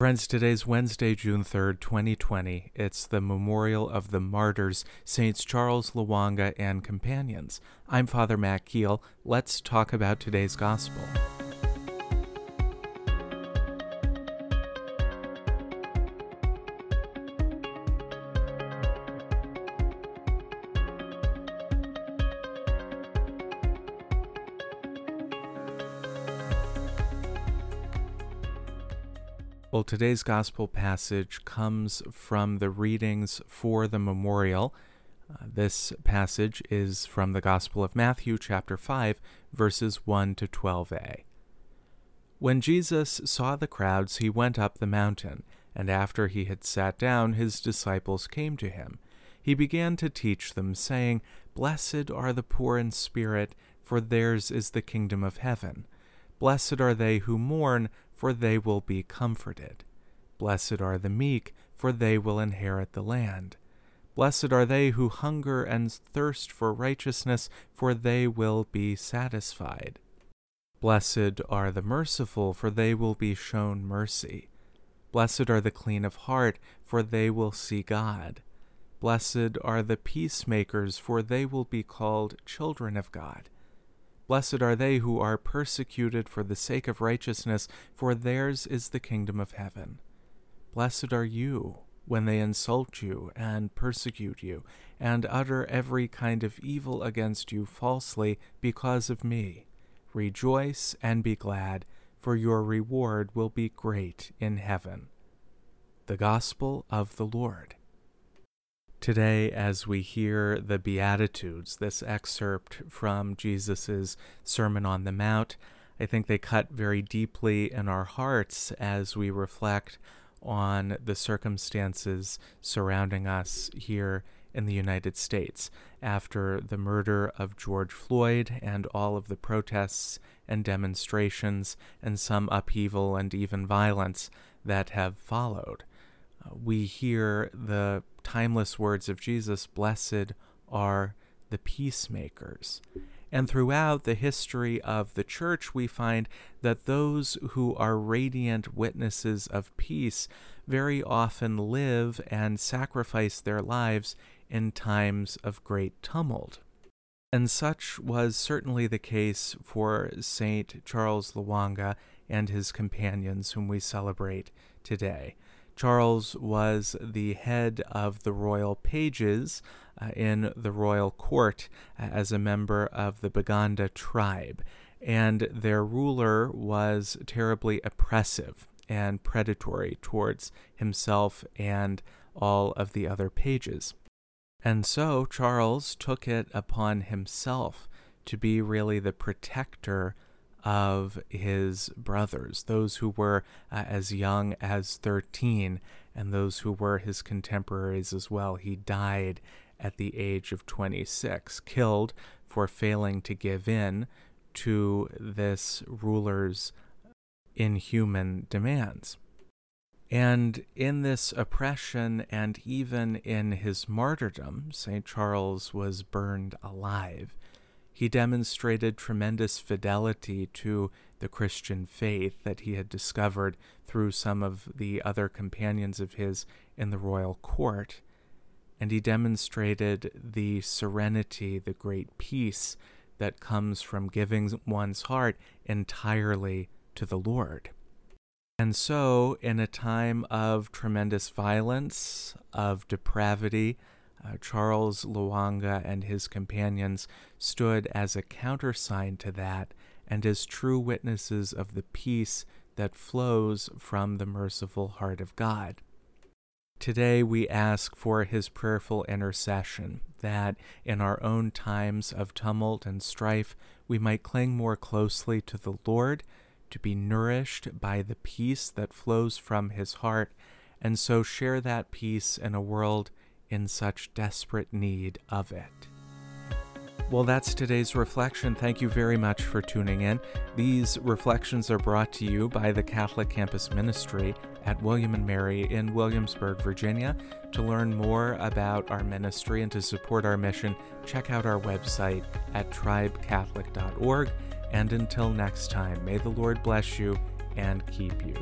Friends, today's Wednesday, June 3rd, 2020. It's the memorial of the martyrs, Saints Charles Lwanga and companions. I'm Father Matt Keel. Let's talk about today's gospel. Well, today's gospel passage comes from the readings for the memorial. Uh, this passage is from the Gospel of Matthew, chapter 5, verses 1 to 12a. When Jesus saw the crowds, he went up the mountain, and after he had sat down, his disciples came to him. He began to teach them, saying, Blessed are the poor in spirit, for theirs is the kingdom of heaven. Blessed are they who mourn, for they will be comforted. Blessed are the meek, for they will inherit the land. Blessed are they who hunger and thirst for righteousness, for they will be satisfied. Blessed are the merciful, for they will be shown mercy. Blessed are the clean of heart, for they will see God. Blessed are the peacemakers, for they will be called children of God. Blessed are they who are persecuted for the sake of righteousness, for theirs is the kingdom of heaven. Blessed are you when they insult you and persecute you, and utter every kind of evil against you falsely because of me. Rejoice and be glad, for your reward will be great in heaven. The Gospel of the Lord. Today, as we hear the Beatitudes, this excerpt from Jesus' Sermon on the Mount, I think they cut very deeply in our hearts as we reflect on the circumstances surrounding us here in the United States after the murder of George Floyd and all of the protests and demonstrations and some upheaval and even violence that have followed. Uh, we hear the timeless words of Jesus Blessed are the peacemakers. And throughout the history of the church, we find that those who are radiant witnesses of peace very often live and sacrifice their lives in times of great tumult. And such was certainly the case for Saint Charles Lwanga and his companions, whom we celebrate today. Charles was the head of the royal pages uh, in the royal court uh, as a member of the Baganda tribe, and their ruler was terribly oppressive and predatory towards himself and all of the other pages. And so Charles took it upon himself to be really the protector of his brothers, those who were uh, as young as 13 and those who were his contemporaries as well. He died at the age of 26, killed for failing to give in to this ruler's inhuman demands. And in this oppression and even in his martyrdom, St. Charles was burned alive. He demonstrated tremendous fidelity to the Christian faith that he had discovered through some of the other companions of his in the royal court. And he demonstrated the serenity, the great peace that comes from giving one's heart entirely to the Lord. And so, in a time of tremendous violence, of depravity, uh, Charles Lwanga and his companions stood as a countersign to that and as true witnesses of the peace that flows from the merciful heart of God. Today we ask for his prayerful intercession, that in our own times of tumult and strife we might cling more closely to the Lord, to be nourished by the peace that flows from his heart, and so share that peace in a world in such desperate need of it. Well, that's today's reflection. Thank you very much for tuning in. These reflections are brought to you by the Catholic Campus Ministry at William and Mary in Williamsburg, Virginia. To learn more about our ministry and to support our mission, check out our website at tribecatholic.org. And until next time, may the Lord bless you and keep you.